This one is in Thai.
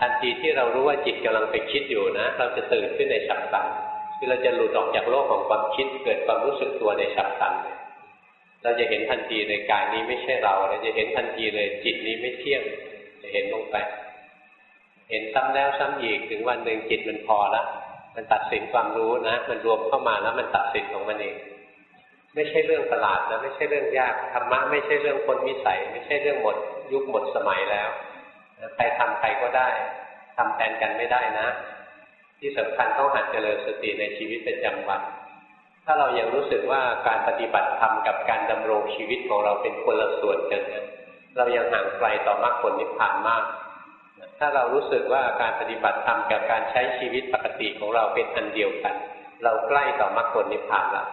ทันทีที่เรารู้ว่าจิตกำลังไปคิดอยู่นะ เราจะตื่นขึ้นในฉับพลันคือเราจะหลุดออกจากโลกของความคิด เกิดความรู้สึกตัวในฉับพลันเราจะเห็นทันทีเลยกายนี้ไม่ใช่เรา เราจะเห็นทันทีเลยจิตนี้ไม่เที่ยง จะเห็นลงไป เห็นซ้ำแล้วซ้ำอีกถึงวันหนึ่งจิตมันพอแล้วมันตัดสินความรู้นะ มันรวมเข้ามาแล้วมันตัดสินของมันเอง ไม่ใช่เรื่องประหลาดนะ ไม่ใช่เรื่องยากธรรมะไม่ใช่เรื่องคนวิสัย ไม่ใช่เรื่องหมด ยุคหมดสมัยแล้ว ใครทำใครก็ได้ทำแทนกันไม่ได้นะ ที่สำคัญต้องหัดเจริญสติในชีวิตประจำวัน ถ้าเรายังรู้สึกว่าการปฏิบัติธรรมกับการดำรงชีวิตของเราเป็นคนละส่วนกันนเรายังห่างไกลต่อมรรคผลนิพพานมากถ้าเรารู้สึกว่าการปฏิบัติธรรมกับการใช้ชีวิตปกติของเราเป็นอันเดียวกัน เราใกล้ต่อมรรคผลนิพพานแล้ว